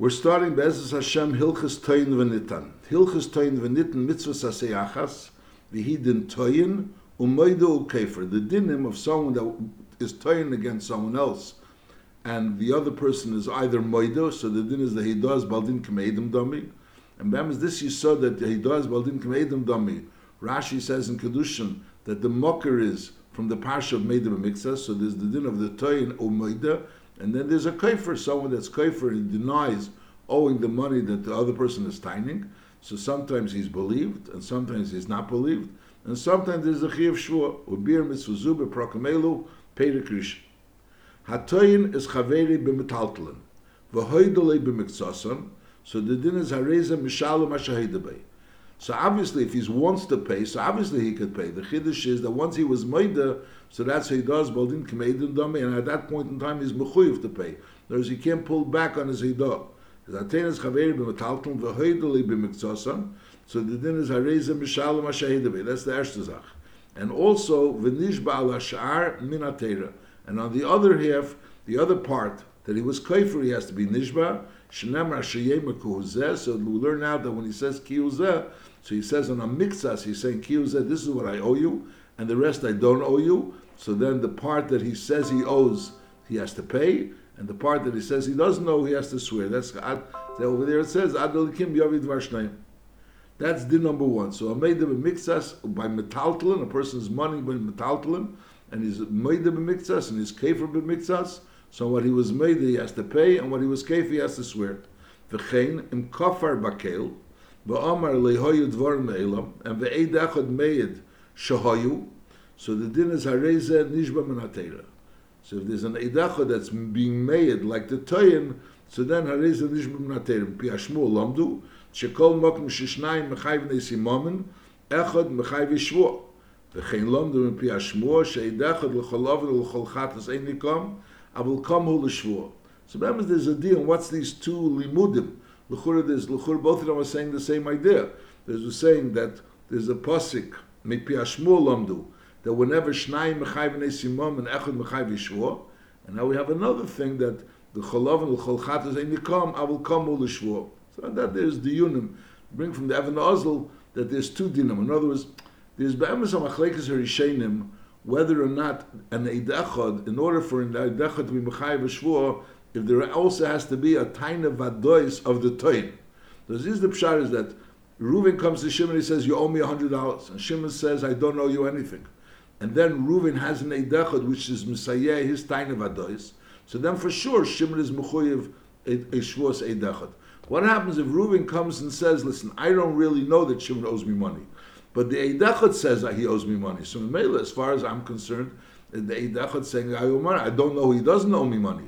We're starting Be'ezus Hashem Hilchas Toyin V'nitan. Hilchas Toyin V'nitan mitzvahs aseyachas v'hidin Toyin u'moidu u'kefer. The dinim of someone that is Toyin against someone else and the other person is either moido, so the din is that he does baldin k'meidim dami, and Bam is this you saw that he does baldin k'meidim dami. Rashi says in Kedushin that the mocker is from the parsha of Meidim Miksa, so there's the din of the toyin o moida, and then there's a kaifer, someone that's kaifer and denies owing the money that the other person is tining. So sometimes he's believed, and sometimes he's not believed, and sometimes there's a chiyav shvua, ubir mitzvuzu beprokamelu, pedikrish. Hatoyin is chaveri b'metaltalin, v'hoidolei b'miktsasan, so the din is hareza mishalom hashahidabay. So obviously, if he wants to pay, so obviously he could pay. The chiddush is that once he was moida, so that's how he does baldin k'meidim dami, and at that point in time he's mechuyev to pay. Words, he can't pull back on his hidah. So the din is hareza mishalom hashahidabay. That's the ershtazach. And also, v'nishba al hashar min and on the other half, the other part, that he was kaifer, he has to be nishba. Shenemar sheyema kuhuzeh. So we learn now that when he says kiyuzeh, so he says on a mixas, he's saying kiyuzeh, this is what I owe you, and the rest I don't owe you. So then the part that he says he owes, he has to pay, and the part that he says he doesn't know, he has to swear. That's over there. It says adolikim yavid varshnayim. That's din number one. So I made them a mixas by metaltalin, a person's money by metaltalin and he's made the b'miktzas, and he's kafer b'miktzas, so what he was made, he has to pay, and what he was kafer, he has to swear. V'chein, im kafar bakel, ואומר להיו דבור מאלם, and ואי דחת מייד שהויו, so the din is הרי זה נשבע מן התאירה. So if there's an eidachot that's being made like the toyin, so then הרי זה נשבע מן התאירה. פי השמוע לומדו, שכל מוקם ששניים מחייב נסי מומן, אחד מחייב ישבוע. וכן לומדו מפי השמוע, שאידחת לכל עובד ולכל חטס אין ניקום, אבל קום הוא לשבוע. So that means there's a deal, what's these two limudim? L'chura, there's, l'chura, both of them are saying the same idea. There's a saying that there's a posik, mipi lomdu, that whenever shnayim mechayv nesimom and echad mechayv yishvua, and now we have another thing that the cholov and l'chol chatas ein yikom, I will come l'shvua. So that there's the yunim, bring from the Evan Ozl, that there's two dinim. In other words, there's be'emes ha'machlekas harishenim whether or not an eidechad, in order for an eidechad to be mechayiv shvur, if there also has to be a taina vadois of the toin. So this is the pshar is that Reuven comes to Shimon and he says, you owe me hundred dollars. And Shimon says, I don't owe you anything. And then Reuven has an eidechad, which is Messiah, his taina vadois. So then for sure, Shimon is mechayiv a eidechad. What happens if Reuven comes and says, listen, I don't really know that Shimon owes me money. But the Eidachot says that he owes me money. So as far as I'm concerned, the Eidachot saying I owe money. I don't know he doesn't owe me money.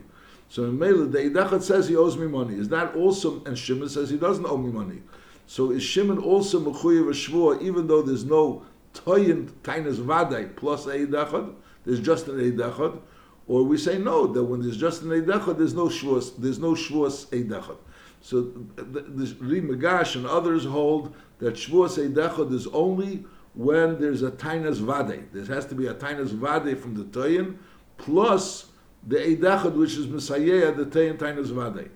So Mela, the Eidachot says he owes me money. Is that also? And Shimon says he doesn't owe me money. So is Shimon also mechuyev shvua, even though there's no toyin tainas vadai plus Eidachot? There's just an Eidachot. Or we say no, that when there's just an Eidachot, there's no shvuas, there's no shvuas Eidachot. So the, Rimagash and others hold that Shavuos Eidechod is only when there's a Tainas Vade. There has to be a Tainas Vade from the Toyin, plus the Eidechod, which is Messiah, the Toyin Tainas Vade.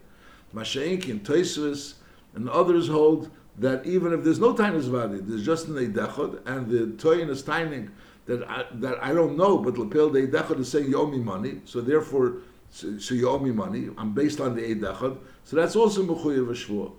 Masha'inkin, Toisvis, and others hold that even if there's no Tainas Vade, there's just an Eidechod, and the Toyin is Taining that I, that I don't know, but Lapel the Eidechod is saying you owe me money, so therefore, so, so you owe me money. I'm based on the Eidechod, so that's also Mechuyev Shvuah.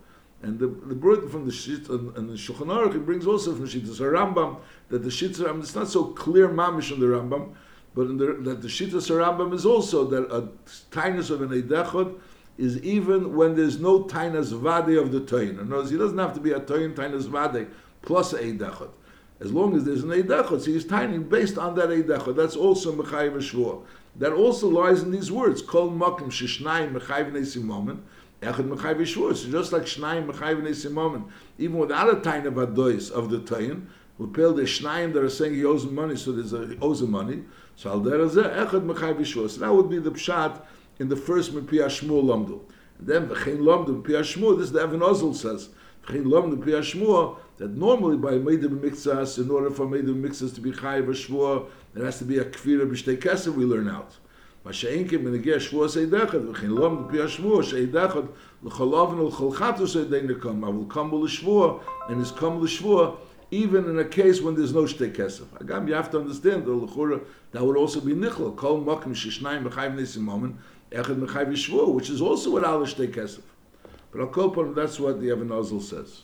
And the, the word from the Shit and, and the Shulchan Aruch it brings also from the Shittas Rambam that the Shittas Rambam, it's not so clear mamish on the Rambam, but the, that the Shita Rambam is also that a tinus of an Eidechot is even when there's no tainas vade of the toin. In other words, he doesn't have to be a toin tainas vade plus eidechot. As long as there's an eidechot, so he's tiny based on that eidechot. That's also mechayiv shvur. That also lies in these words. Kol makim shishnayim mechayiv nesimomim. Echad Mechayv Yishvur. So just like Shnayim Mechayv Nesimomen, even without a time of of the Tayin, we pay the Shnayim that are saying he owes money, so there's a, he owes money. So Al Derazeh, Echad Mechayv Yishvur. So that would be the Pshat in the first Mepi Shmuel Lamdu. And then V'chein Lamdu Mepi Shmuel, this is the Evan Ozel says, V'chein Lamdu Mepi Shmuel, that normally by Meidim Mixas, in order for Meidim Mixas to be Chayiv Shvuah, there has to be a Kvira B'shtei Kesef, we learn out. מה שאין כן בנגיע שבוע עשה דחד, וכן לא מפי השבוע שעי דחד לכל אופן ולכל חטוס עדי נקום, אבל come לשבוע, and is come לשבוע, even in a case when there's no shtei kesef. Again, you have to understand the l'chura that would also be nichol kol makim shishnayim b'chayv nesim moment echad b'chayv yishvu, which is also without a shtei kesef. But I'll call that's what the Evan Ozel says.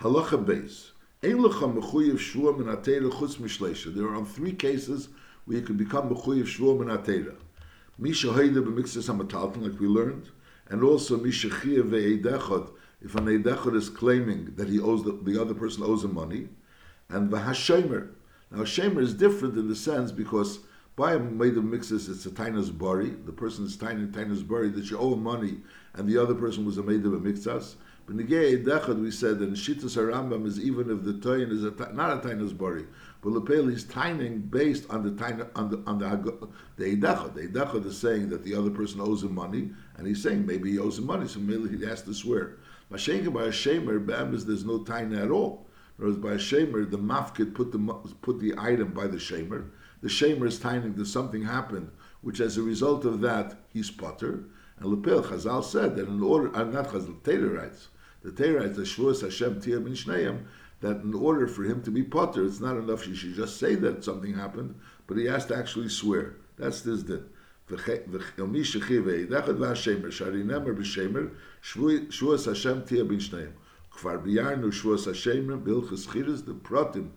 Halacha beis. Ein lecha mechuyev shvua min atera chutz mishleisha. There are three cases where you can become mechuyev shvua min atera. Misha heide b'mixes hamatalton, like we learned, and also misha chiyev ve'edechot, if an Eidechot is claiming that he owes the, the other person owes him money, and the Hashemer. Now, Hashemer is different in the sense because by a made of mixes, it's a tainas bari. The person is tiny tainas bari that you owe money, and the other person was a made of a mixas. But negei Eidechot, we said that Shitas Rambam is even if the toyin is a, not a tainas bari, but lepel is tining based on the tain on the on the the. The is saying that the other person owes him money, and he's saying maybe he owes him money, so maybe he has to swear. Mashenka by a shamer, Bambas, there's no taina at all. Whereas by a shamer, the mafkid put the put the item by the shamer. The shamer is tining that something happened, which as a result of that he's potter. And Lepel Chazal said that in order, uh, not Chazal, Taylor writes, the Taylor writes, the Shavuos Hashem Tia Shneim, that in order for him to be potter, it's not enough he should just say that something happened, but he has to actually swear. That's this din. שבועס השם תהיה בין שניהם. כבר ביארנו שבועס השמר בהלכס חירס, the פרוטים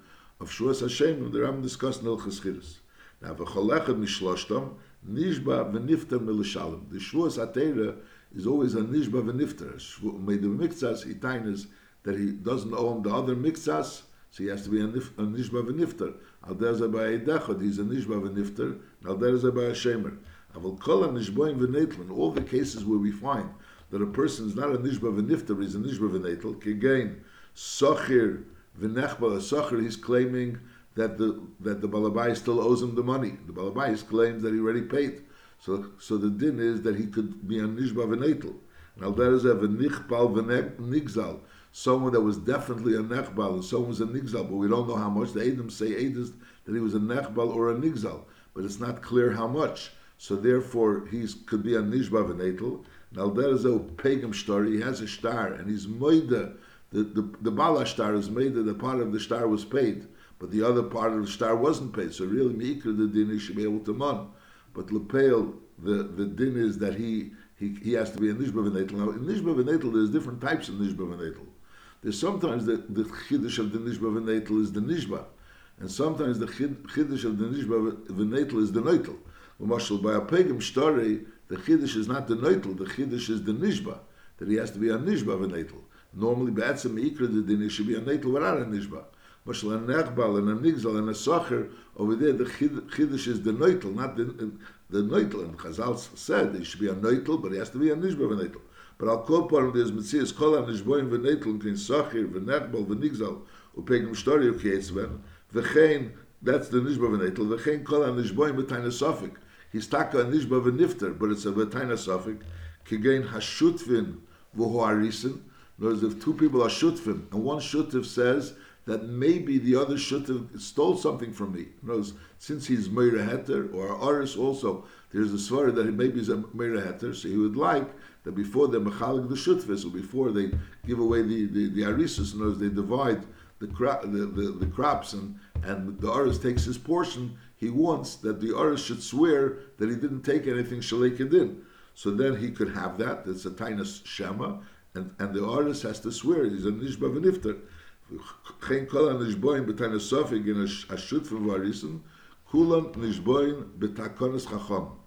of שבועס השמר, the Ram discussed in הלכס חירס. Now, וכל אחד משלושתם, נשבע ונפטר מלשלם. The שבועס התרא is always a nishba v'nifter. Made the mikzas, he tainas that he doesn't own the other mikzas, so he has to be a, nif, a nishba v'nifter. Al derza by a he's a nishba v'nifter, al derza by a shemer. Aval kol nishboim v'netl, all the cases where we find that a person is not a nishba v'nifter, he's a nishba v'netl, kegain, sochir v'nechba, a sochir, he's claiming that the that the balabai still owes him the money. The balabai claims that he already paid. So so the din is that he could be a nishba. And al there is a v'nichbal v'nigzal, someone that was definitely a nechbal, and someone was a nigzal, but we don't know how much. The Edom say Edis that he was a nechbal or a nigzal, but it's not clear how much. So therefore, he could be a nishba v'netel. Now there is a pagan story. He has a star, and he's moida. The the the bala star is made that the part of the star was paid, but the other part of the star wasn't paid. So really, meikra the din he should be able to mon. But lepel the the din is that he he, he has to be a nishba v'netel. Now in nishba v'netel, there's different types of nishba v'netel. There's sometimes the the chiddush of the nishba v'netel is the nishba, and sometimes the chiddush of the nishba v'netel is the neutel. Mashal by a pagan story, the chiddush is not the neutel, the chiddush is the nishba, that he has to be a nishba of a neutel. Normally, be'etzem ikra the din, should be a neutel without a nishba. Mashal a nechbal and a nigzal and a socher, over there the chiddush is the neutel, not the, the neutel. And Chazal said he should be a neutel, but he has to be a nishba of a neutel. But I'll call upon there's Metzias kol a nishboim v'neutel, kin socher, v'nechbal, v'nigzal, u'pegim story u'kietzven, v'chein, that's the nishba v'neutel, v'chein kol a nishboim v'taina sofik. He's taka nishba v'nifter, but it's a v'taina suffix, kigain hashutvin v'hu arisen, Notice if two people are shutvim, and one shutv says that maybe the other shutv stole something from me. Notice, since he's Meira Heter, or Aris also, there's a svara that he maybe is a Meira Heter, so he would like that before they mechalik the shutvis, or before they give away the, the, the arisus, in they divide the, the, the, the crops, and, and the Aris takes his portion, he wants that the Aris should swear that he didn't take anything Shalekadin. So then he could have that. That's a Tainus Shema. And, and the Aris has to swear. He's a Nishba V'nifter. Kulam nishboin b'takonis chacham.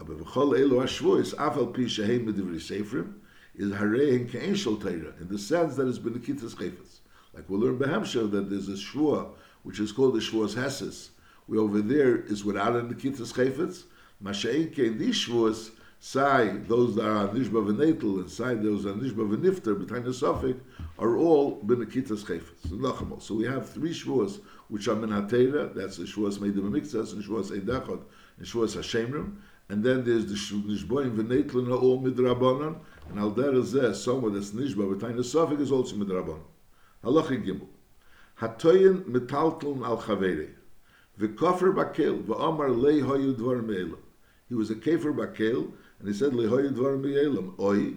Aber v'chol elu ha-shvuis, af al pi shehem medivri sefrim, is harehen ke'en teira, in the sense that it's kittas chayfetz. Like we'll learn Behemshav that there's a shvua, which is called the shvuas heses, we over there is without a Nikitas Chayfetz. Masha'inke, in these Shavuos, Sai, those that are Nishba V'Netel, and Sai, those that are Nishba V'Nifter, behind the Suffolk, are all B'Nikitas Chayfetz. So we have three Shavuos, which are Menatera, that's the Shavuos made of Mixas, and Shavuos Eidachot, and Shavuos Hashemrim, and then there's the Nishboim V'Netel, and all Midrabanan, and Al Der Zeh, someone that's Nishba, the Suffolk, is also Midrabanan. Halachi Gimel. Hatoyin metalteln al Chaverei. V'kofer bakel, v'amar lei hoyu dvar me'elam. He was a kefer bakel, and he said, lei hoyu dvar me'elam, oi,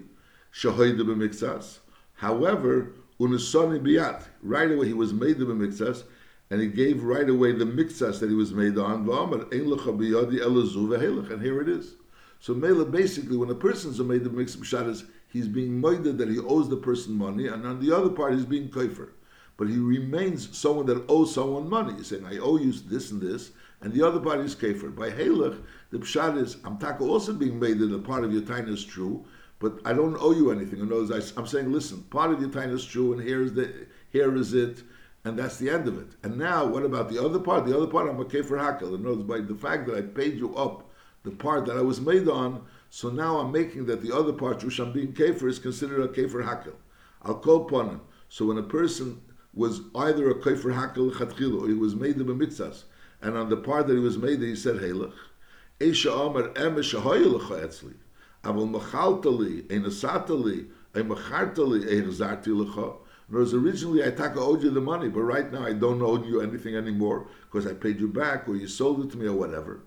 shahoyde b'miktsas. However, unusoni biyat, right away he was made the b'miktsas, and he gave right away the mixas that he was made on. And here it is. So Mela basically, when a person's made the mix of he's being moided that he owes the person money, and on the other part he's being kaifer. But he remains someone that owes someone money. He's saying, I owe you this and this, and the other party is kaifer. By Halach, the pshat is, I'm also being made that a part of your time is true, but I don't owe you anything. In other words, I'm saying, listen, part of your time is true, and here's the here is it and that's the end of it. And now, what about the other part? The other part, I'm a kefer hakel. In other words, by the fact that I paid you up the part that I was made on, so now I'm making that the other part, which I'm being kefer, is considered a kefer hakel. I'll call upon him. So when a person was either a kefer hakel chatchilu, or he was made of a and on the part that he was made, he said halach. Eisha Amar Emesh Ahoyelecha Etzli. Aval Machaltali, Einasatali, Eimachartali, Eihzarti Lecha. Whereas originally I taka owed you the money, but right now I don't owe you anything anymore because I paid you back or you sold it to me or whatever.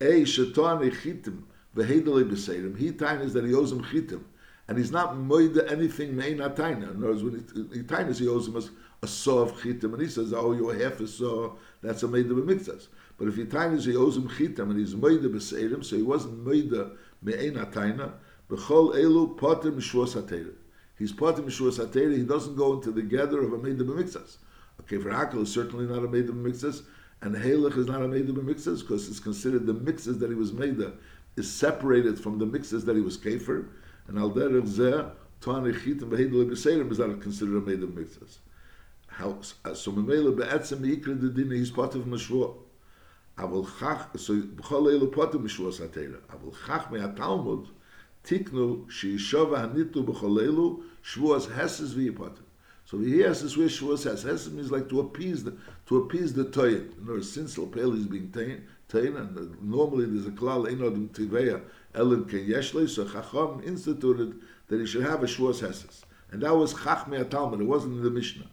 A shaitan echitim v'hedele b'seirim. He time is that he owes him chitim, and he's not moida anything mein ataina. In other words, when he, tainas, he owes him a, a saw of chitim, and he says, "Oh, you half a saw." That's a meida b'mikzas. But if he tainas, he owes him chitim, and he's moida b'seirim, so he wasn't moida mein ataina. B'chol elu shvos hateirim. He's part of Mishua he doesn't go into the gather of a Meid of Mixas. Okay, for Hakel is certainly not a Meid of Mixas, and Halech is not a Meid of Mixas because it's considered the mixes that he was made is separated from the mixes that he was Kefer, and Al Derech Zeh, Tuan Echit and Behedel B'Seirim is not considered a Meid of Mixas. How, so Memele Be'etzem Yikra the Dina, he's part of Mishua. אבל כך, so בכל אלו פוטו משוע סתירה, אבל כך מהתלמוד, תיקנו שישוב הניתו בכל אלו Shvuas Hesses v'yipatim. So he has this way Shvuas Hesses. Hesses means like to appease the to appease the other words, since Lopel is being taken, and uh, normally there's a klal enodim tiveya elim ken yeshle, so Chacham instituted that he should have a Shvuas Hesses. And that was Chachmei Talmud, it wasn't in the Mishnah.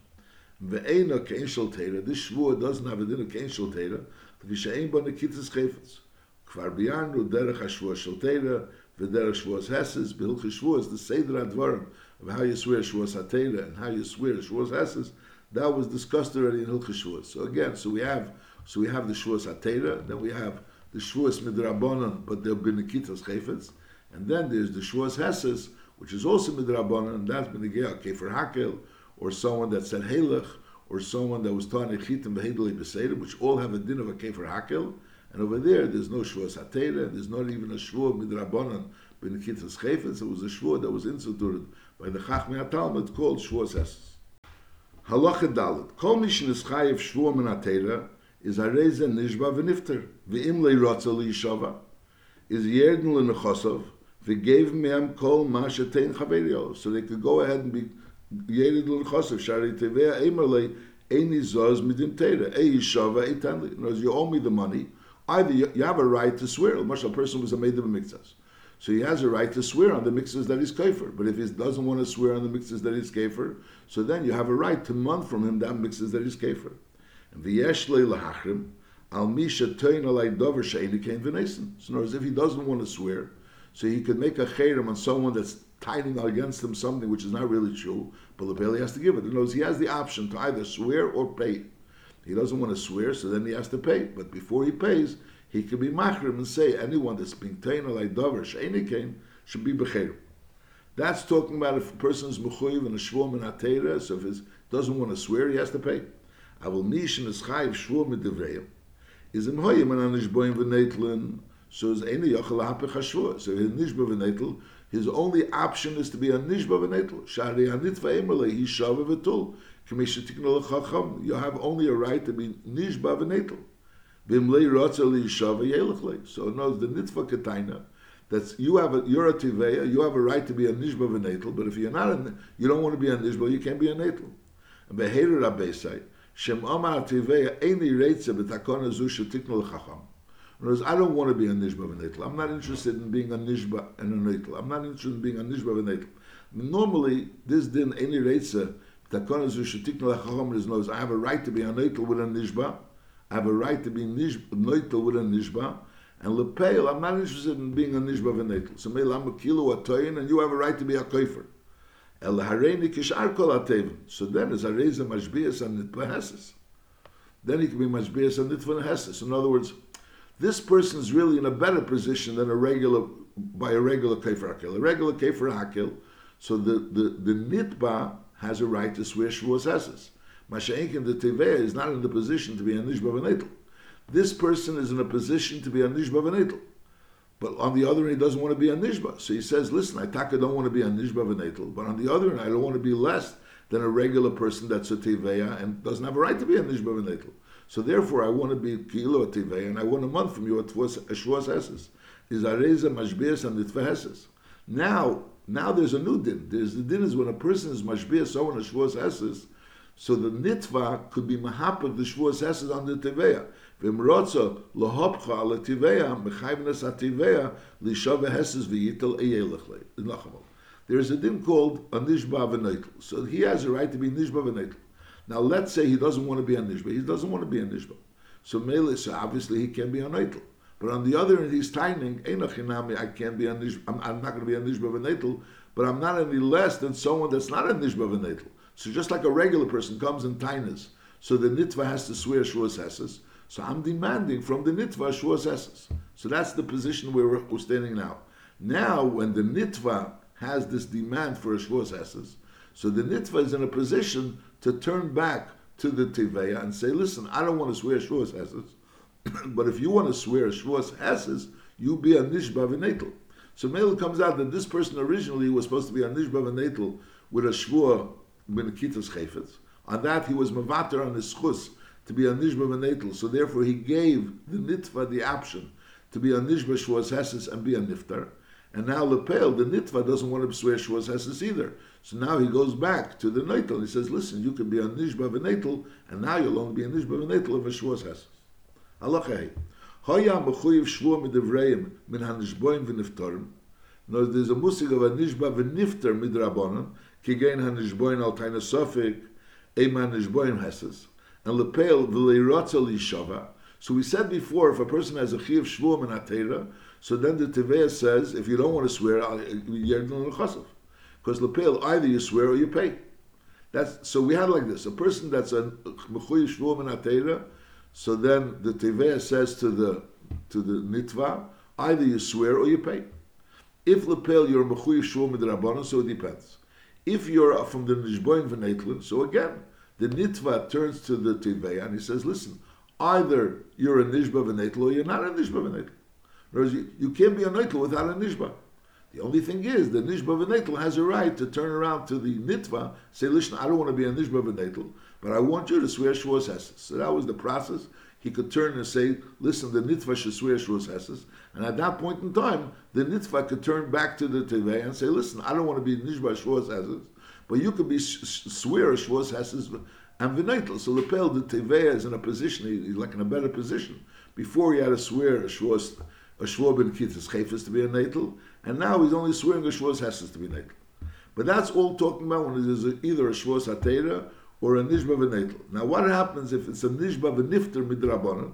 Ve'ena kein shel teira, this Shvuah doesn't have a din of kein shel teira, v'she'ein bo nekitzes chayfetz. Kvar biyarnu derech ha-Shvuah shel teira, v'derech Shvuas Hesses, b'hilchis Shvuas, the Seder HaDvarim, of how you swear Shavuos Hatera and how you swear Shavuos Hesses, that was discussed already in Hilchah Shavuos. So again, so we have so we have the Shavuos Hatera, then we have the Shavuos Midrabanan, but they'll be Nikitas Chayfetz, and then there's the Shavuos Hesses, which is also Midrabanan, and that's the Kefer Hakel, or someone that said Halach, or someone that was taught Nechitim Behedeli Beseder, which all have a din of a Kefer Hakel, and over there, there's no Shavuos Hatera, there's not even a Shavuot Midrabanan, Benikitas Chayfetz, it was a Shavuot that was instituted by the Chachmei Talmud called Shavuos Esses. Halacha Dalet. Kol mishin is chayiv shvuah min ha is hareze nishba v'nifter. V'im leirotza liyishava is yerden l'nechosov v'gev mehem kol ma shetein chaverio so they could go ahead and be yerden l'nechosov shari tevea emerle eini zoz midim teira. E yishava other words you owe me the money. Either you have a right to swear. A person was a maid of a mikzas. So he has a right to swear on the mixes that he's kafir. But if he doesn't want to swear on the mixes that he's kafir, so then you have a right to month from him that mixes that he's kafir. And v'yesh lahachrim al misha toin alay dover she'eni kein v'nesin. So in other words, if he doesn't want to swear, so he could make a chayrim on someone that's tiding against him something which is not really true, but Bailey has to give it. In other words, he has the option to either swear or pay. He doesn't want to swear, so then he has to pay. But before he pays, he could be machrim and say anyone that's being taken like dover she'enikein should be becherim. That's talking about if a person is mechuyev and a shvuah min so if he doesn't want to swear, he has to pay. Nish in chayiv shvuah mit is im hoyim an anishboim v'neitlin, so is any yochel hapech hashvuah. So his nishba v'neitl, his only option is to be a nishba v'neitl. Shari hanitva emerle, he shava v'tul. You have only a right to be nishba v'neitl. Bimlei rotzel yishava yelichle. So it knows the nitva kataina. That's you have a you're a tiveya, you have a right to be a nishba v'netel, but if you're not a, you don't want to be a nishba, you can't be a netel. And beheru rabbeisai, shem amar tiveya eini reitze b'takona zu shetiknu l'chacham. In words, I don't want to be a nishba v'netel. I'm not interested in being a nishba and a netel. I'm not interested in being a nishba v'netel. Normally, this din eini reitze b'takona zu shetiknu l'chacham is knows I have a right to be a netel with a nishba, I have a right to be noitel with a nishba, and lepeil, I'm not interested in being a nishba v'neitel. So meil I'm a kilo a toyin, and you have a right to be a koifer. El hareini kishar kol atevim. So then, as a reza mashbias and nitpahasis, then he can be mashbias and nitpahasis. In other words, this person is really in a better position than a regular, by a regular kefer hakil. A regular kefer hakil, so the, the, the nitba has a right to swear shvuas eses. Masha'inkin the teveh is not in the position to be a nishba v'neitel this person is in a position to be a nishba v'netel. But on the other hand, he doesn't want to be a nishba. So he says, listen, I taka don't want to be a nishba v'netel, but on the other hand, I don't want to be less than a regular person that's a teveya and doesn't have a right to be a nishba v'netel. So therefore, I want to be kilo a teveya, and I want a month from you at uh, shvos eses. Is areza mashbias and nitva Now, now there's a new din. There's the din is when a person is mashbias so in a shvos eses, so the nitva could be mahapav the shvos eses on the teveya. Lohopcha ala tiveya ativeya lishav v'yitel nachamol. There is a din called a nishba v'neitel. So he has a right to be nishba v'neitel. Now let's say he doesn't want to be a nishba. He doesn't want to be a nishba. So mele, so obviously he can be a neitel. But on the other end, he's tining. Einochinami, I can't be a nishba, I'm, I'm not going to be a nishba v'neitel, but I'm not any less than someone that's not a nishba v'neitel. So just like a regular person comes and tines, so the nitva has to swear shuas heses so I'm demanding from the nitva esses. So that's the position where we're, standing now. Now, when the nitva has this demand for a so the nitva is in a position to turn back to the tiveya and say, listen, I don't want to swear shuas but if you want to swear shuas esses, you be a nishba v'netel. So Mele comes out that this person originally was supposed to be a nishba v'netel with a shvua b'nekitas chayfetz. On that, he was mavater on his chus to be a nishba v'netel. So therefore, he gave the nitva the option to be a nishba shvaz heses and be a niftar. And now lepel, the nitva doesn't want to swear shvaz heses either. So now he goes back to the neitel. He says, listen, you can be a nishba v'netel, and now you'll only be a nishba v'netel of a shvaz heses. Halacha Hoya mechuyev shvua midivreim min hanishboim v'niftarim. No, there's a musig of a nishba v'niftar midrabanan, kigein hanishboim al taina sofik, nishboim heses and lepel. So we said before, if a person has a chiv shvuah min so then the Teveya says, if you don't want to swear, yerdin l'chasav. Because lepel, either you swear or you pay. That's so we had like this: a person that's a mechuy shvuah min so then the Teveya says to the to the nitva, either you swear or you pay. If lepel you're mechuy shvuah min so it depends. If you're from the nishboin v'neitlin, so again the nitva turns to the tiveya and he says, listen, either you're a nishba v'netel or you're not a nishba v'netel. In words, you, you can't be a netel without a nishba. The only thing is, the nishba v'netel has a right to turn around to the nitva, say, listen, I don't want to be a nishba v'netel, but I want you to swear shvus hesses. So that was the process. He could turn and say, listen, the nitva should swear shvus hesses. And at that point in time, the nitva could turn back to the tevei and say, listen, I don't want to be nishba shvus hesses. But you could be swear Shvos Hesses and Vinaitel. So Lepel, the Teveya is in a position, he's like in a better position. Before he had to swear a Shvos, a Shvor ben Kittis Chefes to be a Natal, and now he's only swearing a Shvos Hesses to be Natal. But that's all talking about when it is either a Shvos Hatera or a Nishba V'Natal. Now what happens if it's a Nishba V'Nifter Midrabanan?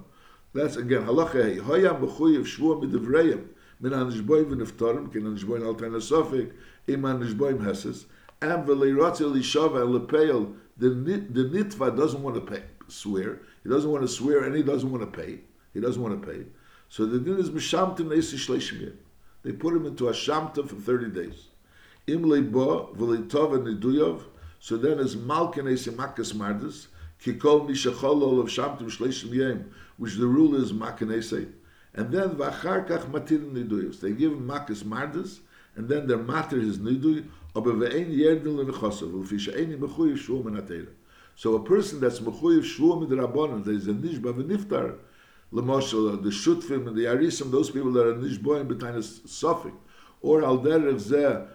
That's again, halacha hoya mechuyev shvua midivrayim min hanishboim v'niftarim kin hanishboim al tana sofik im hanishboim heses and the the nitva doesn't want to pay, swear. He doesn't want to swear and he doesn't want to pay. He doesn't want to pay. So the din is mishamtim They put him into a shamta for thirty days. Im leibo v'leitov niduyov. So then is malkin neisi makas mardas. Kikol mishachol of shamtim shleishim yem, which the rule is makanese. And then v'achar kach matir niduyos. They give him makas mardas, and then their matter his niduy aber. So a person that's mechuyev shvuah min rabbanon, that is a nishba v'niftar, l'moshel, the shutfim and the arisim, those people that are between a sofik, or al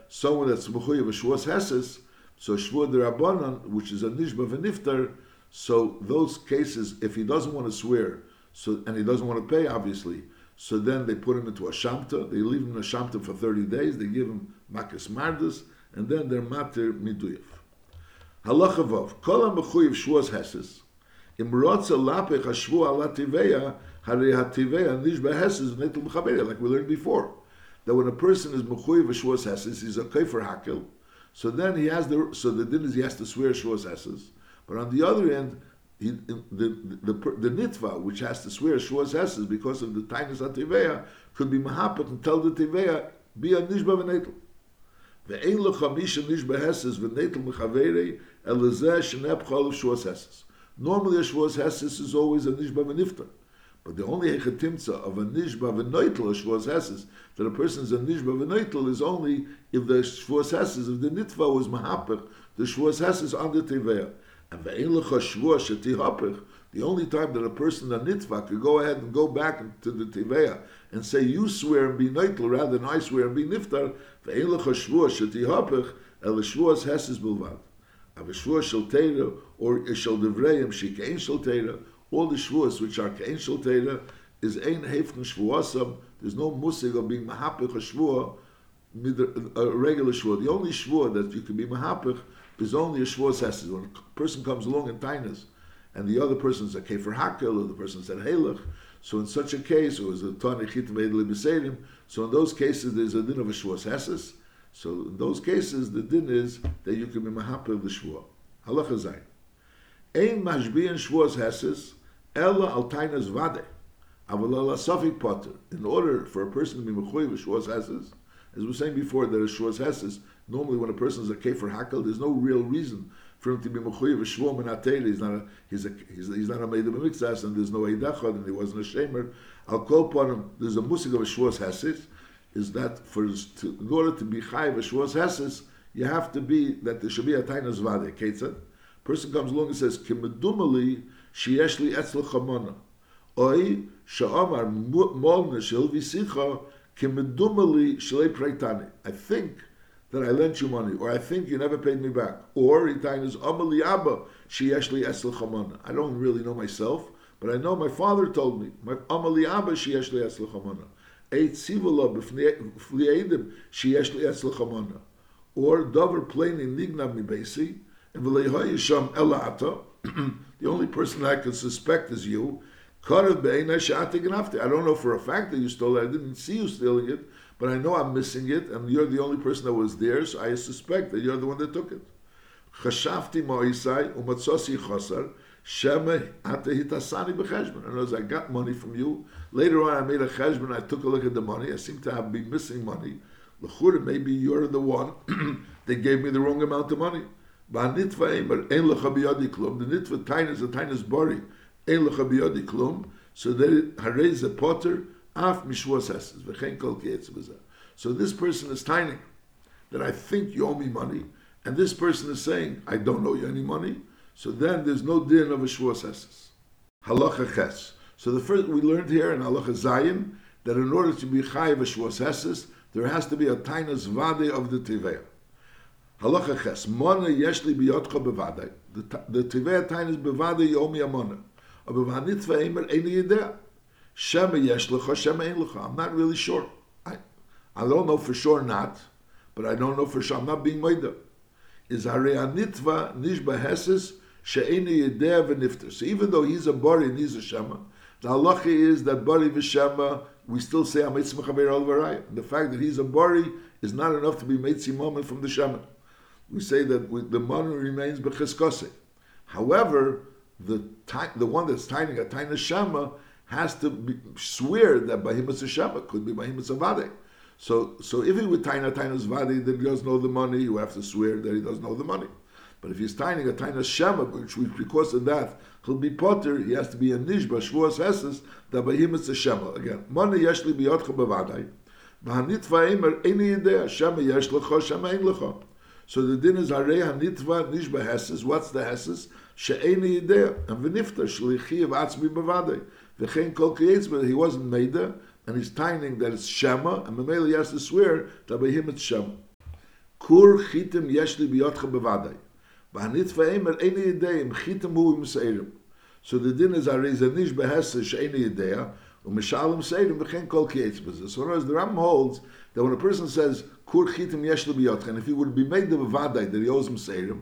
someone that's mechuyev shvuah heses, so shvuah the rabbanon, which is a nishba v'niftar, so those cases, if he doesn't want to swear, so and he doesn't want to pay, obviously, so then they put him into a shamta. They leave him in a shamta for 30 days. They give him makas mardus, and then they're mater miduyev. Halacha vav, kol ha-mechuyev shvuas heses, Im rotza lapech hashvu ala tiveya, hare hativeya nishba heses v'netel mechaberia, like we learned before. That when a person is mechuyev v'shvuas heses, he's a kaifer hakel, so then he has the, so the din is he has to swear shvuas heses. But on the other end, he, the, the, the, the nitva, which has to swear shvuas heses because of the tainus hativeya, could be mahapet and tell the tiveya, be a nishba v'netel. ואין לך מי שנשבע הסס ונטל מחברי, אלא זה שנפח על שבועס הסס. Normally a Shavuos Heses is always a Nishba v'niftar. But the only hechatimtza of a Nishba v'noitel, a Shavuos Heses, that a person is a Nishba v'noitel is only if the Shavuos Heses, if the Nitva was mahapach, the Shavuos Heses on the Teveya. And ve'en lecha Shavuos sheti hapach, the only time that a person, a Nitva, could go ahead and go back to the Teveya and say, you swear and be noitel rather than I swear and be niftar, ve'en lecha Shavuos sheti hapach, el Shavuos Heses bilvad. Av Shavuos shel Teira, or shel all the Shavuos which are kein shel Teira, is ein hefken Shavuosam, there's no musig of being mahapich a Shavuot, a regular Shavuot. The only Shavuot that you can be mahapich is only a Shavuos Heses. When a person comes along in Tainas, and the other person is a Kefer Hakel, or the person said Halach, so in such a case, it was a Tani Chitim Edel B'Seidim, so in those cases there's a din of a Shavuos Heses, so in those cases, the din is that you can be mahapel the shvua. Halacha zayin. Ein mashbiyan shvuas heses, ella al tainas vade. Aval ala safik potter. In order for a person to be mechuy with shvuas heses, as we were saying before, that a shvuas heses, normally when a person is a kefer hakel, there's no real reason for him to be mechuy with shvuah menatele. He's not a, he's a, he's, he's not a made of a mixas, and there's no eidachad, and he wasn't a shamer. I'll call upon him, there's a musik of a shvuas heses, is that for to, in order to be chayv a shvuas heses, you have to be that there should be a tainas vade. Ketzad, person comes along and says kimedumali sheyeshli etzel chamona, oi sha'amar molna shel visicha kimedumali shalei preitani. I think that I lent you money, or I think you never paid me back, or tainas amali abba sheyeshli etzel chamona. I don't really know myself, but I know my father told me. My amali abba sheyeshli etzel chamona. Eit sivula b'fli'edim sheyesh li etzl chamona. Or davar plain in nigna mi besi, and v'leiha yisham elata, the only person I can suspect is you. I don't know for a fact that you stole it, I didn't see you stealing it, but I know I'm missing it, and you're the only person that was there, so I suspect that you're the one that took it. Chashafti ma'isai umatzosi chosar, Shema ate hitasani b'cheshbon. In other words, I got money from you. Later on, I made a cheshbon. I took a look at the money. I seem to have been missing money. L'chura, maybe you're the one that gave me the wrong amount of money. Ba'nitva emer ein lecha biyadi klum. The nitva tainas, the tainas bari, ein lecha biyadi klum. So harez a potter af So this person is tining that I think you owe me money, and this person is saying I don't owe you any money. So then there's no din of a Shavuos Halacha Ches. So the first we learned here in Halacha Zayin that in order to be Chayiv a Shavuos there has to be a Tainas Vade of the Tiveya. Halacha Ches. Mona yeshli biyotcha bevade. The Tiveya Tainas bevade yomi amona. Aber v'hanitva emer eini yidea. Shema yesh lecha, shema ein lecha. I'm not really sure. I, I don't know for sure not, but I don't know for sure. I'm not being up. Is hare anitva nish beheses she'eni yedea v'nifter. So even though he's a bari and he's a shema, the halacha is that bari v'shema, we still say al. The fact that he's a bari is not enough to be mitzi moment from the shema. We say that we, the money remains b'cheskose. However, the the one that's tiny a tiny shema has to be, swear that bahimus shema could be bahimus avade. So, so if he would tiny a tiny zvadi that he doesn't know the money, you have to swear that he doesn't know the money. But if he's tiny a tiny shema, which because of that he'll be potter, he has to be a nishba shvuas heses that bahimus shema again. Money yeshli biyotcha bavadai. V'hanitva emer eni yidea shema yesh lecha shema ein lecha. So the din is arei hanitva nishba heses. What's the heses? She'eni yidea and v'nifta shlichi of atzmi bavadai. V'chein kol but he wasn't there and he's tining that it's Shema, and Mamela he has to swear that by him it's Shema. Kur chitim yeshli biyotcha bevadai. V'hanit v'emer eni yideim chitim hu im seirim. So the din is areza nish behesa she'eni yideya, u'mishalim seirim v'chen kol kietz b'zeh. So in other the Ram holds that when a person says kur chitim yeshli biyotcha, and if he would be made the bevadai that he owes him seirim,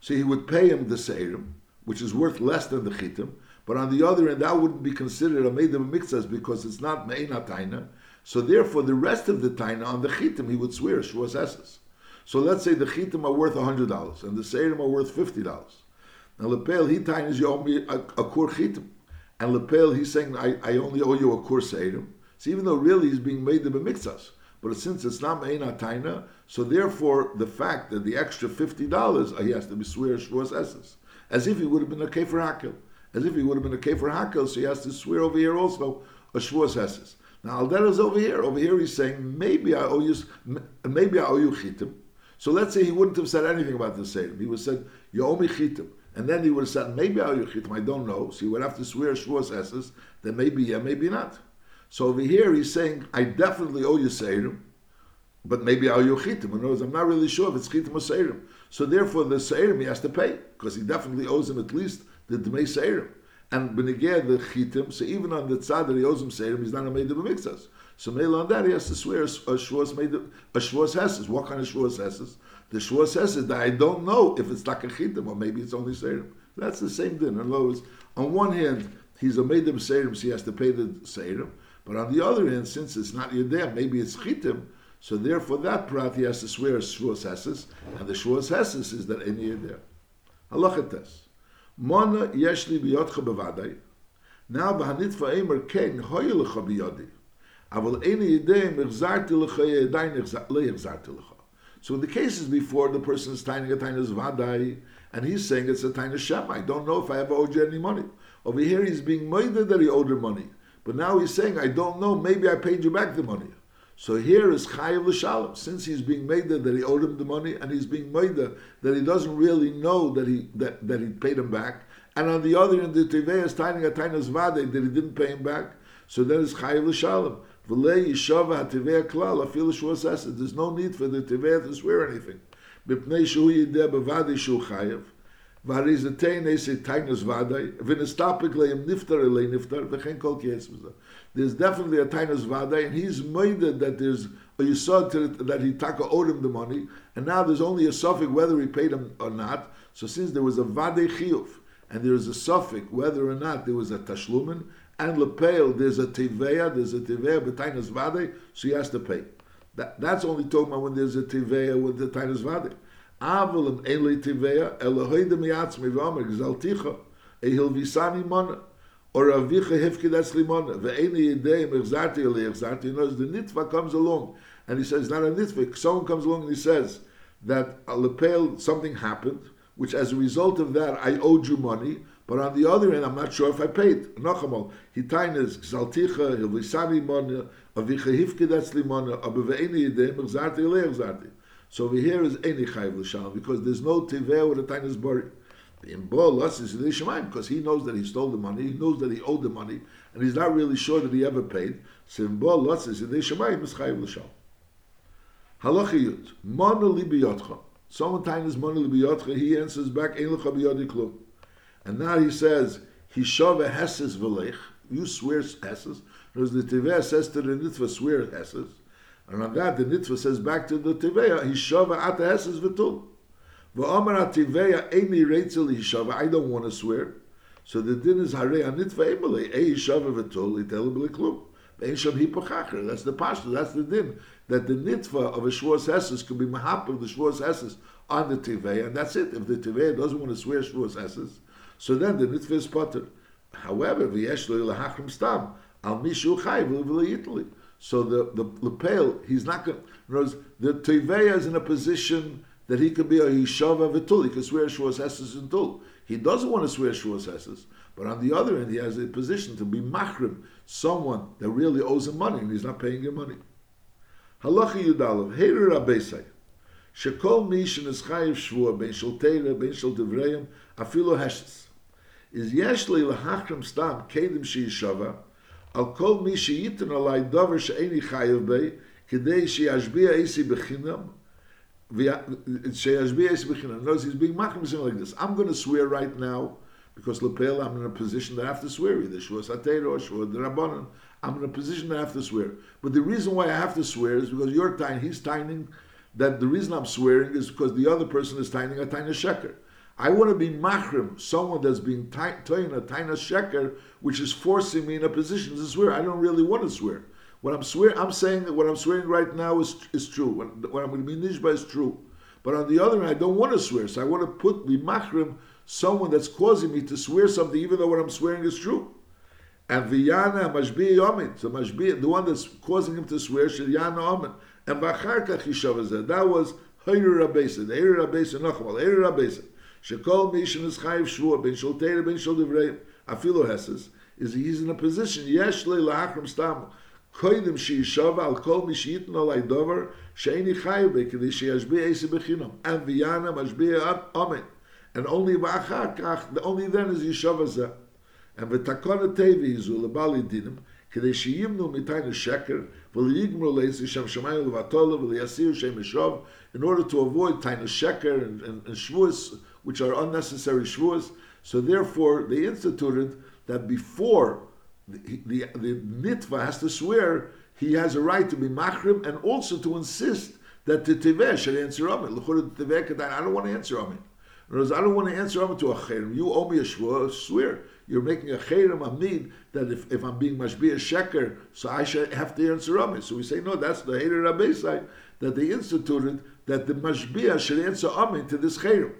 so he would pay him the seirim, which is worth less than the chitim. But on the other end, that wouldn't be considered a made of mixas because it's not me'ena taina. So therefore, the rest of the taina on the chitim, he would swear shuas esses. So let's say the chitim are worth hundred dollars and the seirim are worth fifty dollars. Now lepel he tainas you owe me a, a kur chitim, and lepel he's saying I, I only owe you a kur seirim. So even though really he's being made of mixas, but since it's not me'ena taina, so therefore the fact that the extra fifty dollars he has to be swear shuas esses, as if he would have been a kefer hakel, as if he would have been a kefer hakel, so he has to swear over here also a shuas esses. Now is over here. Over here he's saying maybe I owe you maybe I owe you chitim. So let's say he wouldn't have said anything about the seder. He would have said you owe me chitim, and then he would have said maybe I owe you chitim. I don't know. So he would have to swear shvuas esses. Then maybe yeah, maybe not. So over here he's saying I definitely owe you seder, but maybe I owe you chitim. In other words, I'm not really sure if it's chitim or seder. So therefore the seder he has to pay because he definitely owes him at least the dmei seder. And benegeh the chitim, so even on the tzad that he owes him seirim, he's not a made of mixas. So mele on that he has to swear a shvuas made of, a. What kind of shvuas hesses? The shvuas hesses that I don't know if it's like a chitim or maybe it's only seirim. That's the same thing. In other words, on one hand, he's a made of seirim, so he has to pay the seirim. But on the other hand, since it's not yedem, maybe it's chitim, so therefore that prat he has to swear a shvuas hesses, and the shvuas hesses is that any. Halachat test. Mona yeshli biyotcha bevadai. Now b'hanitva emer ken hoye lecha biyodi. Aval eni yidei mechzarti lecha yedai lehechzarti lecha. So in the cases before, the person is tying a tainas vadai, and he's saying it's a tainas shem. I don't know if I ever owed you any money. Over here, he's being moided that he owed her money. But now he's saying, I don't know, maybe I paid you back the money. So here is Chayiv L'Shalom, since he's being made that he owed him the money, and he's being made that he doesn't really know that he that, that he paid him back. And on the other end, the Tivei is tying a tainas vade that he didn't pay him back. So then it's Chayiv L'Shalom. There's no need for the Tivei to swear anything. B'pnei Shu Yideh B'vadi Shu Chayiv. Varizatein Ese Tainus Vadai, Vinestapik Leim Niftar Elei Niftar, V'chen Kol Kies there's definitely a Tainus Vada, and he's minded that there's a Yisod that he taka owed him the money, and now there's only a suffix whether he paid him or not. So since there was a Vade Chiyuv, and there is a suffix whether or not there was a Tashlumin, and Lepel, there's a Tiveya, there's a Tiveya B'Tainus Vade, so he has to pay. That, that's only talking about when there's a Tiveya with the Tainus Vade. Avalim Ele Tiveya, Elohoidem Yatzmi V'Omer, Gzalticha, Ehil Visani Monah or avicha hefkedas limona ve'eni yedei mechzarti eli echzarti. He knows the nitva comes along, and he says not a nitva. Someone comes along and he says that a lepel something happened, which as a result of that I owed you money. But on the other hand, I'm not sure if I paid. Nochamal, hitainas gzalticha hilvisani mona avicha hifkedas limona abeve'eni yedei mechzarti eli echzarti. So over here is any chayv because there's no tiveh with a tainas bari. In because he knows that he stole the money, he knows that he owed the money, and he's not really sure that he ever paid. So in the Shemaim is L'Shal. Mana li biyotcha. Sometimes Mana li biyotcha, he answers back. And now he says, Hishava heses v'lech, you swear heses. Because the Tiveh says to the Nitva, swear heses. And on that, the Nitva says back to the Tiveh, Hishava ata heses v'tul. I don't want to swear. So the din is hare anitva emele ei shava v'tol itel b'leklum. Ein shav hipochacher. That's the pashto. That's the din that the nitva of a shvuas esses could be mahap of the shvuas esses on the tivei, and that's it. If the tivei doesn't want to swear shvuas esses, so then the nitva is potter. However, v'yesh lo ilahachrim stam al mishu chayv v'leitli. So the the lepel, he's not going. To. The tivei is in a position that he could be a Hishava Vitul, he could swear Shuas Hesses and Tul. He doesn't want to swear Shuas Hesses, but on the other hand, he has a position to be Machrim, someone that really owes him money and he's not paying him money. Halacha Yudalev, Heiru Rabbeisai, Shekol Mishin is Chayiv Shvua, Ben Shal Teira, Ben Shal Devreim, Afilo Heshes. Is Yesh Li Lahachrim Stam, Kedim Shi Yishava, Al Kol Mi Shi Yitin Alai Dover She'eni Chayiv Bei, Kedei Shi Yashbia Isi Bechinam, Knows he's being machim like this. I'm going to swear right now because lepel I'm in a position that I have to swear either shua satero or shua drabanan. I'm in a position that I have to swear. But the reason why I have to swear is because you're tying, he's tying that the reason I'm swearing is because the other person is tying a tiny sheker. I want to be machrim, someone that's being toyin a tiny sheker, which is forcing me in a position to swear. I don't really want to swear. What I'm swearing, I'm saying that what I'm swearing right now is, is true. What, I'm going to be nishba is true. But on the other hand, I don't want to swear, so I want to put the machrim, someone that's causing me to swear something, even though what I'm swearing is true. And v'yana mashbi yomit, so mashbi, the one that's causing him to swear, shel yana omen. And b'acharkach yishav that was Hayr Rabbeisa, the Hayr Rabbeisa Nachmal, Hayr Rabbeisa. Shekol Mishin is Chayiv Shvua, Ben Shol Teira, Ben Shol Divrei, Afilo Heses, is he's in a position, Yesh Le Lahakram Stam, קודם שישב על כל מי שייתן עלי דבר שאיני חי בי כדי שישביע איסי בחינם. And ויאנה משביע אמן. And only ואחר כך, only then is ישב הזה. And ותקון הטבעי זו לבעלי דינים, כדי שימנו מתיין השקר, וליגמרו לאיסי שם שמיים לבטולו וליסיר שם ישוב, in order to avoid taina sheker and, and, and shvuas, which are unnecessary shvuas. So therefore, they instituted that before the, the, nitva has to swear, he has a right to be machrim and also to insist that the teveh should answer Amen. I don't want to answer Amen. In other words, I don't want to answer Amen to a chayrim. You owe me a swear. You're making a chayrim amid that if, if I'm being mashbi a sheker, so I should have to answer Amen. So we say, no, that's the hater rabbi side that they instituted that the mashbiah should answer amen to this chayrim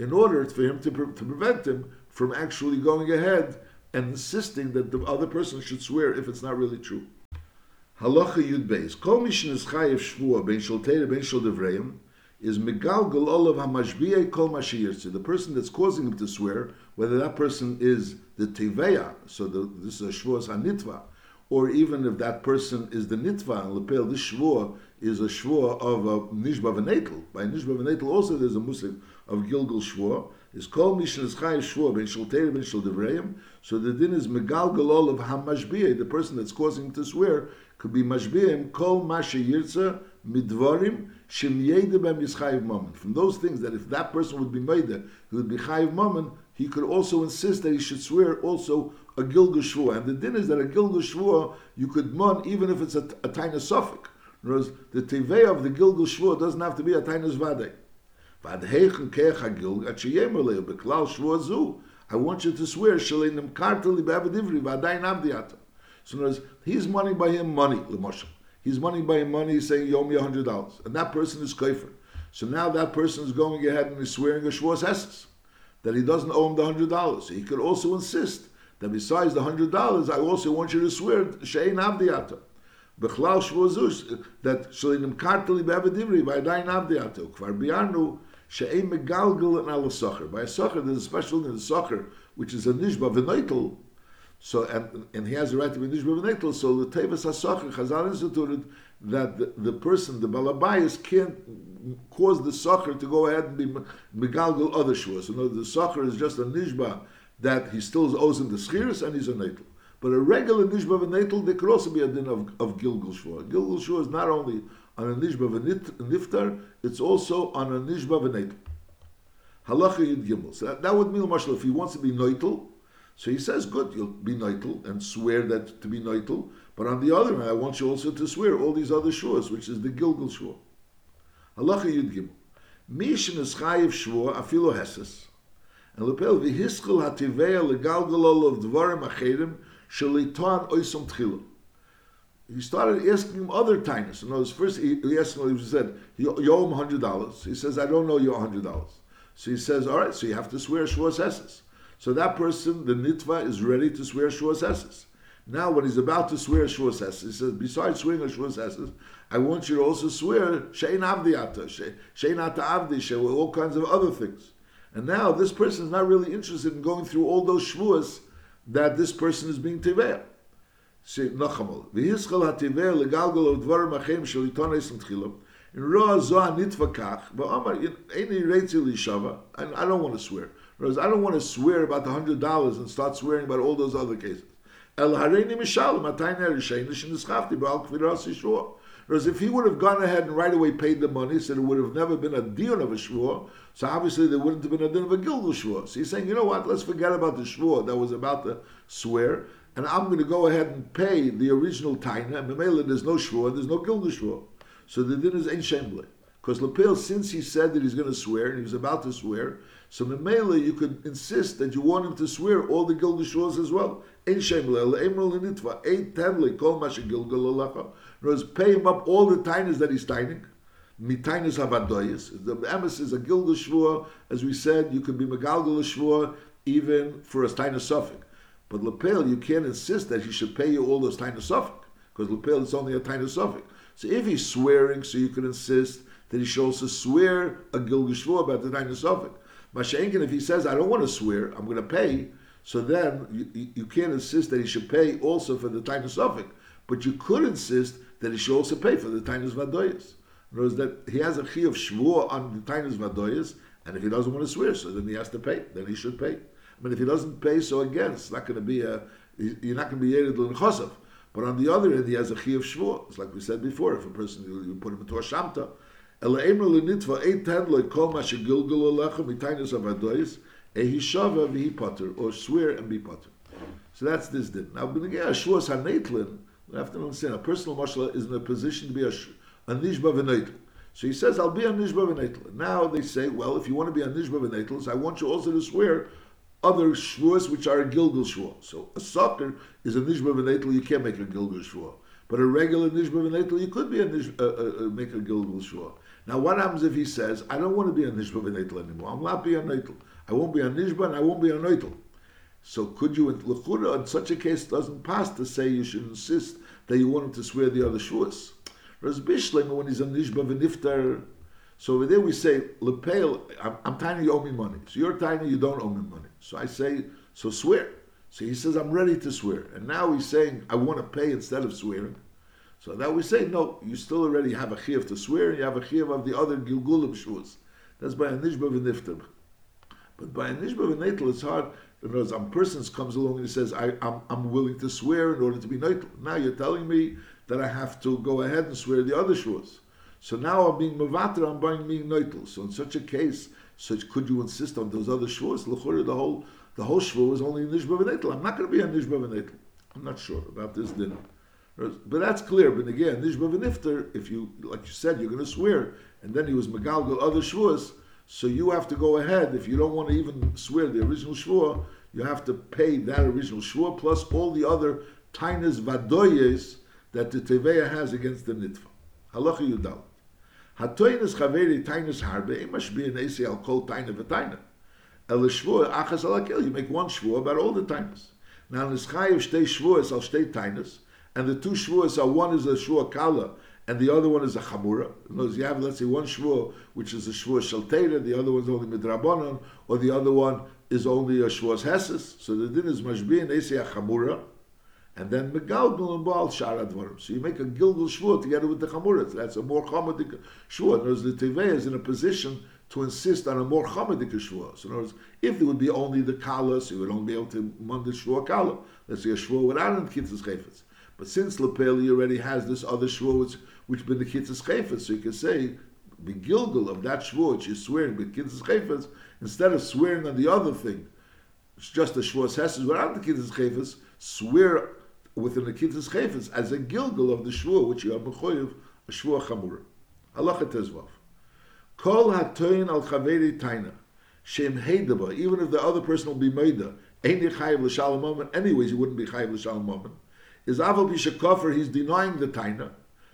in order for him to, to prevent him from actually going ahead and insisting that the other person should swear if it's not really true. Halacha Yud Beis. Kol mishin is chayev shvua ben shel ben shel devreim is megalgal olav hamashbiya kol mashiyirtze. The person that's causing him to swear, whether that person is the teveya, so the, this is a shvuas hanitva, or even if that person is the nitva and lepel, this shvua is a shvua of a nishba. By nishba v'netel also there's a muslim of gilgal shvua. Is called mishnah chai shvua ben shel ben shel devreim. So the din is megal galol of hamashbiyah. The person that's causing him to swear could be mashbiyim kol mashe yirtza midvarim shem yede bem yischayiv moment. From those things that if that person would be made, he would be chayiv moment. He could also insist that he should swear also a Gilgal Shvua. And the din is that a Gilgal Shvua, you could mon even if it's a, a tiny suffix. In other words, the tevei of the Gilgal Shvua doesn't have to be a tiny zvade. I want you to swear. So in words, he's money by him money. He's money by him money, he's saying, you owe me a hundred dollars. And that person is kaifer. So now that person is going ahead and is swearing a Shvuas Hesses, that he doesn't owe him the hundred dollars. So he could also insist that besides the hundred dollars, I also want you to swear shein avdiata. Bechlal shvuzus that shalinim karteli be'avedivri v'adayin avdiata. Kvar biarnu shein megalgel and al. By a socher, there's a special in the socher, which is a nishba v'neitel. So and and he has the right to be nishba v'neitel. So the tevas hasocher Chazal instituted that the, the person, the balabayas, can't cause the socher to go ahead and be megalgel other shvus. So no, the socher is just a nishba that he still owes him the schiris and he's a natal. But a regular nishba v'natal, there could also be a din of, of gilgul shua. Gilgul shua is not only on a nishba v'niftar, it's also on a nishba v'natal. Halacha yid gimel. So that, that would mean, Marshal, if he wants to be noital, so he says, good, you'll be noital and swear that to be noital. But on the other hand, I want you also to swear all these other shuas, which is the Gilgal shua. Halacha yid gimel. Mishin is chayiv shua afilo heses. And lepel v'hiskil hativeya legalgalol of dvarim acherim shelitan oisom tchilu. He started asking him other tainas. In other words, first he, he asked him, he said, you, you owe him hundred dollars. He says, I don't know you hundred dollars. So he says, all right, so you have to swear Shuas. So that person, the nitva, is ready to swear Shuas. Now, when he's about to swear Shuas he says, besides swearing Shuas I want you to also swear Shein Avdiata, Shein Ata Avdi, all kinds of other things. And now this person is not really interested in going through all those shvuas that this person is being teveah. Say Nachamol. V'hischal hativeh legalgal of dvarim achem shel itones and In roa zoa nitvakach, v'amar eini reitzi lishava, and I don't want to swear. Whereas I don't want to swear about the hundred dollars and start swearing about all those other cases. El hareini mishalim atayne rishein l'shin nischafti ba'al kviras yishua. Whereas if he would have gone ahead and right away paid the money, said it would have never been a deal of a shvur, so obviously there wouldn't have been a din of a gilgul shvur. So he's saying, you know what, let's forget about the shvur that was about to swear, and I'm going to go ahead and pay the original taina, and Mamela, there's no shvur, there's no shvur. So the din is ein shemble. Because Lapel, since he said that he's going to swear and he was about to swear, so Memela, you could insist that you want him to swear all the Gilgal as well. Ein Shem Leil, Emel Nitva, Ein Tenle, Kol Masha Gilgal Alecha. In other words, pay him up all the tainas that he's taining. Mitainas Havadoyas. The emes is a Gilgal Shvua. As we said, you can be Megalgal Shvua even for a tainus suffix. But Lapel, you can't insist that he should pay you all those tainus suffix. Because Lapel is only a tainus suffix. So if he's swearing, so you can insist that he should also swear a Gilgal Shvua about the tainus suffix. Mashenkin, if he says, I don't want to swear, I'm going to pay, so then you, you can't insist that he should pay also for the Tainus Suffolk, but you could insist that he should also pay for the Tainus Vadoyas. In other words, that he has a chi of shvur on the Tainus Vadoyas, and if he doesn't want to swear, so then he has to pay, then he should pay. Mean, if he doesn't pay, so again, it's not going to be a, you're not going to be Yerid L'Chosav. But on the other hand, he has a chi of shvur. It's like we said before, if a person, you, put him into a shamta, Ela Emer L'Nitva, Ein Ten Lo Kol Ma Shegilgul Alecha Mitainus Avadoyas, Ehi Shava V'Hi Potter, or swear and be Potter. So that's this din. Now, when again, Shuas HaNeitlin, we have to understand, a personal marshal is in a position to be a, a Nishba V'Neitlin. So he says, I'll be a Nishba V'Neitlin. Now they say, well, if you want to be a Nishba V'Neitlin, so I want you also to swear other shvuas which are a Gilgul shvua. So a sucker is a Nishba V'Neitlin, you can't make a Gilgul shvua. But a regular Nishba V'Neitlin, you could be a nish, uh, uh, make a Gilgul shvua. Now, what happens if he says, I don't want to be a Nishba V'Neitel anymore. I'm not be a Neitel. I won't be a Nishba and I won't be a Neitel. So could you, in in such a case, doesn't pass to say you should insist that you want him to swear the other shuas. Whereas Bishlim, when he's a Nishba V'Niftar, so over there we say, Lepel, I'm, I'm tiny, you owe me money. So you're tiny, you don't owe me money. So I say, so swear. So he says, I'm ready to swear. And now he's saying, I want to pay instead of swearing. So that we say, no, you still already have a chiyuv to swear, and you have a chiyuv of the other gilgulim shuas. That's by a nishba v'niftim. But by a nishba v'neitel, it's hard. In other words, a person comes along and he says, I, am I'm willing to swear in order to be neitel. Now you're telling me that I have to go ahead and swear the other shuas. So now I'm being mavater, I'm buying being neitel. So in such a case, such could you insist on those other shuas? L'chore, the whole the whole shvur is only nishba v'neitel. I'm not going to be a nishba v'neitel. I'm not sure about this dinner. But that's clear. But again, Nishba v'nifter, if you, like you said, you're going to swear, and then he was megalgal other shvuas, so you have to go ahead. If you don't want to even swear the original shvua, you have to pay that original shvua plus all the other tainas vadoyes that the teveya has against the nitva. Halacha. Hatoinas chaveri tainas harbe emash be an al kol taina v'taina. El shvua achas alakil. You make one shvua about all the tainas. Now, nischayev shtei shvuas al shtei tainas, and the two shvuas are one is a shvua kala and the other one is a chamura. In other you have let's say one shvua which is a shvua shalteira, the other one is only midrabanan, or the other one is only a shvuas heses. So the din is mashbi and a chamura, and then megalgal and baal sharad So you make a gilgal shvua together with the chamura. That's a more chamadik shvua. In other words, the tevei is in a position to insist on a more chamadik shvua. So in other words, if there would be only the kala, so you would only be able to mund the shvua kala. Let's say a shvua without an kitzes chayfetz. But since Lepeli already has this other shvur which, which been the kitzes chayfetz, so you can say the gilgal of that shvur which is swearing with kitzes chayfetz, instead of swearing on the other thing, it's just a shvur hesses without the kitzes chayfetz, swear within the kitzes chayfetz as a gilgal of the shvur which you are mechoyev a shvur chamura. Halacha tezvav. Kol hatoyin al chaveri taina. Shem heidaba, even if the other person will be meida, ain't chayiv l'shalom moment, anyways he wouldn't be chayiv l'shalom moment is Aval Bishakoffer, he's denying the Taina.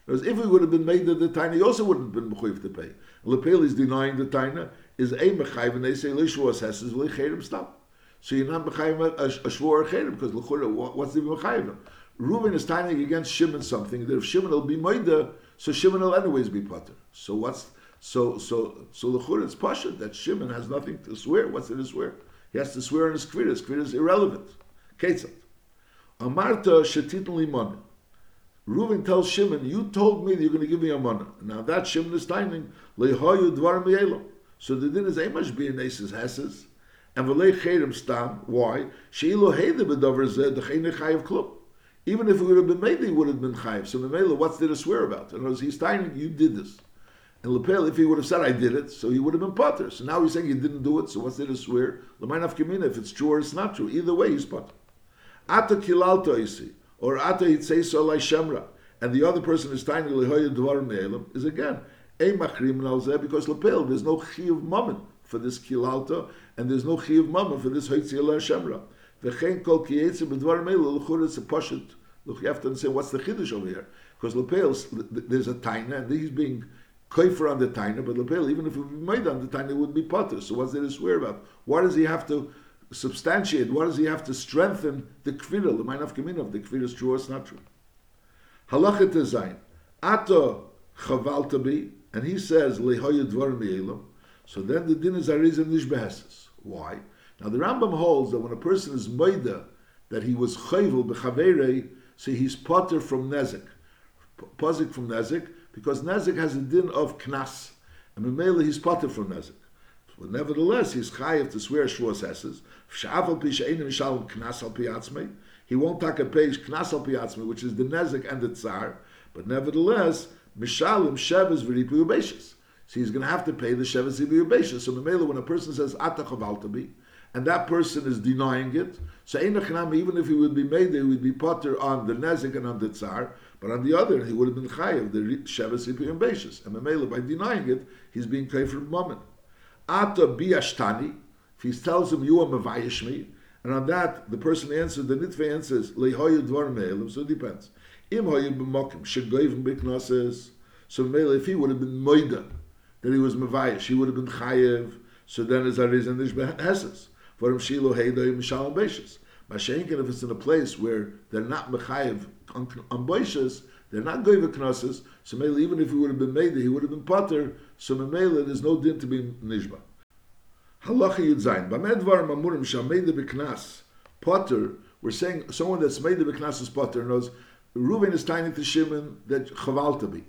Because if he would have been made the, Taina, he also wouldn't have been Mechuyev to pay. Lepel is denying the Taina, is a Mechayiv, and they say, Lishua Sesses, Lecherim, stop. So you're not Mechayiv a, a Shvor or Cherim, because Lechura, what's the Mechayiv? Reuben is tying against Shimon something, that if Shimon will be Moida, so Shimon will anyways be Potter. So what's, so, so, so Lechura, it's Pasha, that Shimon has nothing to swear. What's it to swear? He has to swear on his Kvira. His Kvira is irrelevant. Ketzat. Amarta shetitin limon. Reuven tells Shimon, "You told me that you're going to give me a money. Now that Shimon is timing lehoyu dvar. So the din is emash be aces hesses and v'lei cherim stam. Why? Sheilo heide bedover zeh dechene chayiv klub. Even if it would have been made, he would have been chayiv. So Mamela, what's there to swear about? In other words, he's timing, you did this. And Lepel, if he would have said, I did it, so he would have been potter. So now he's saying he didn't do it, so what's there to swear? L'maynaf kamina, if it's true or it's not true. Either way, he's potter. Ata kilalto isi, or ata hitzeiso lai shemra, and the other person is tiny lehoya dvar me'elam, is again, a machrim because lepel there's no chiyuv mammon for this kilalta and there's no chiyuv mama for this hoitzi ala shemra. V'chein kol kiyetze b'dvar meila l'chur it's a poshut. Look, you have to understand what's the chiddush over here because lepel there's a taina and he's being koifer on the taina, but lepel even if it be made on the taina it would be potter. So what's there to swear about? Why does he have to substantiate? Why does he have to strengthen the kvira, the mind of kamin of the kvira is true or it's not true? Halacha design. Ato chavalta bi, and he says lehoyu dvarim elam. So then the din is arizim nishbeheses. Why? Now the Rambam holds that when a person is moida that he was chayvul b'chaverei, so he's potter from nezik, pozik from nezik, because nezik has a din of knas, and memela he's potter from nezik. But nevertheless, he's chayiv to swear shvuas esses. Sha'afal pi she'enim shalom knas al. He won't take a page knas al which is the nezik and the tsar. But nevertheless, mishalim sheves v'ripu yubeshis. So he's going to have to pay the sheves v'ripu yubeshis. So memela, when a person says atachav and that person is denying it, so even if he would be made, he would be potter on the nezik and on the tsar. But on the other, he would have been chayiv the sheves v'ripu yubeshis. And memela, by denying it, he's being kafir moment. Ata biashtani, if he tells him you are mavayish me, and on that the person answers, the nitve answers lehoyu dvar me'elim. So it depends. Im hoyu b'mokim shegoyim b'knoses. So mele, if he would have been moida that he was mavayish, he would have been chayev. So then is ariz and heses for him shilo heidoy mishal beishas. Mashenkin, if it's in a place where they're not mechayev on, they're not to knosses. So mele, even if he would have been made, he would have been potter. So mele, there's no din to be nishba. Halacha Yud Zayin. Bamedvar mamurim shameida beknas potter. We're saying someone that's made the beknas is potter knows Reuven is tiny to Shimon that chaval be.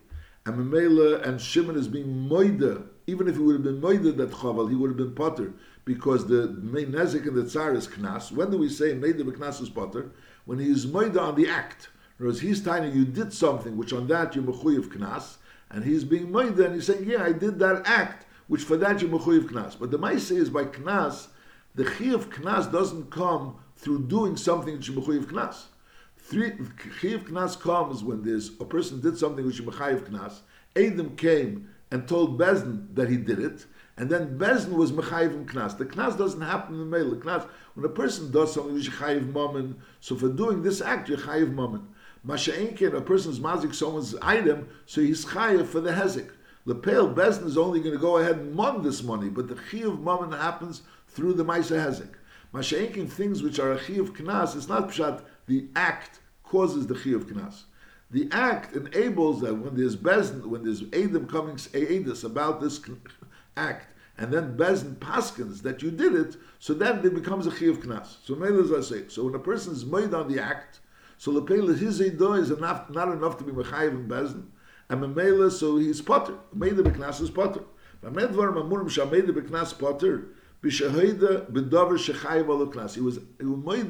And Mamela and Shimon is being moida. Even if he would have been moida that chaval, he would have been potter because the nezik and the tsar is knas. When do we say the beknas is potter? When he is moida on the act. Whereas he's tiny, you did something which on that you're mechuyev knas, and he's being moida and he's saying, yeah, I did that act which for that you mechuyev knas. But the ma'ase is by knas, the chiyuv knas doesn't come through doing something which you mechuyev knas. Chiyuv knas comes when there's a person did something which you mechuyev knas. Adam came and told Bezin that he did it, and then Bezin was mechayiv knas. The knas doesn't happen in the mail. The knas, when a person does something, which chayiv mammon. So for doing this act, you're chayiv mammon. Masha'enkin, a person's mazik someone's item, so he's chayiv for the hezek. The pale Bezdin is only going to go ahead and mon this money, but the of mammon happens through the Maisa Hezek. Masha'inkin things which are a of knas, it's not pshat, the act causes the chi of knas. The act enables that when there's Bezdin, when there's Adam coming, Adis about this act, and then Bezdin paskins that you did it, so then it becomes a chi of knas. So as I say, so when a person is made on the act, so the pale his eidah is enough, not enough to be mechayiv in Bezdin, and Mamela, so he's potter. Made the Beknas is potter. Vamedvar Mamurim Shameda Beknas potter. Bishahida Bedover Shechayiv Al Knas. He was he was made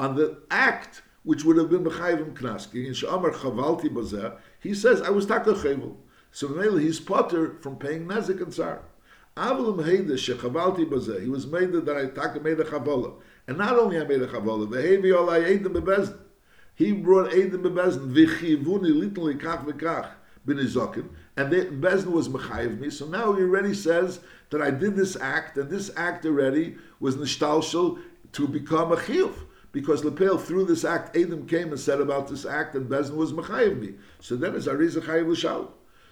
on the act which would have been Bechayim Knaski, In Shamar Chavalti Bazeh, he says, I was Taka Chayvel. So Mamela, he's potter from paying Nezik and Tsar. Avalim Heida Shechavalti Bazeh. He was made that I Taka made a Chavola. And not only I made a Chavola, Vehevi Ol I ate the Bebezin. He brought Eidim Bebezin. Vichivuni little Kach Vekach b'nizokim, and the Bezin was mechayiv me. So now he already says that I did this act, and this act already was nishtalshel to become a chiyuv Because Lepel, through this act, Adam came and said about this act, and Bezin was mechayiv me. So then it's Ariza chayiv l'shal.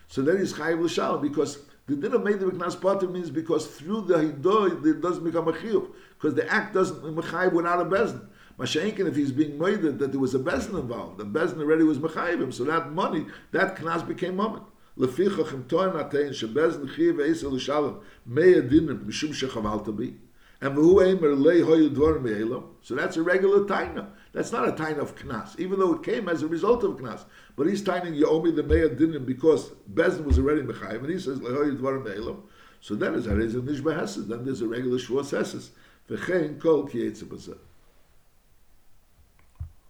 So then he's chayiv l'shal, because the din of made the Miknas Potter means because through the Hidoy, it doesn't become a chiyuv. Because the act doesn't mechayiv without a Bezin. Mashenkin, if he's being murdered, that there was a bezin involved, the bezin already was mechayivim, so that money, that knas became moment. לפיכך אם טוען נתן שבזן חייב עשר לשלם מי הדינים משום שחבלת בי Er me'elam. So that's a regular taina. That's not a taina of knas, even though it came as a result of knas. But he's taining me the me'ad dinim because Bezin was already mechayim, and he says lay hoyu dvar me'elam. So then is a nishba hesed. Then there's a regular shvua seses. V'chein kol ki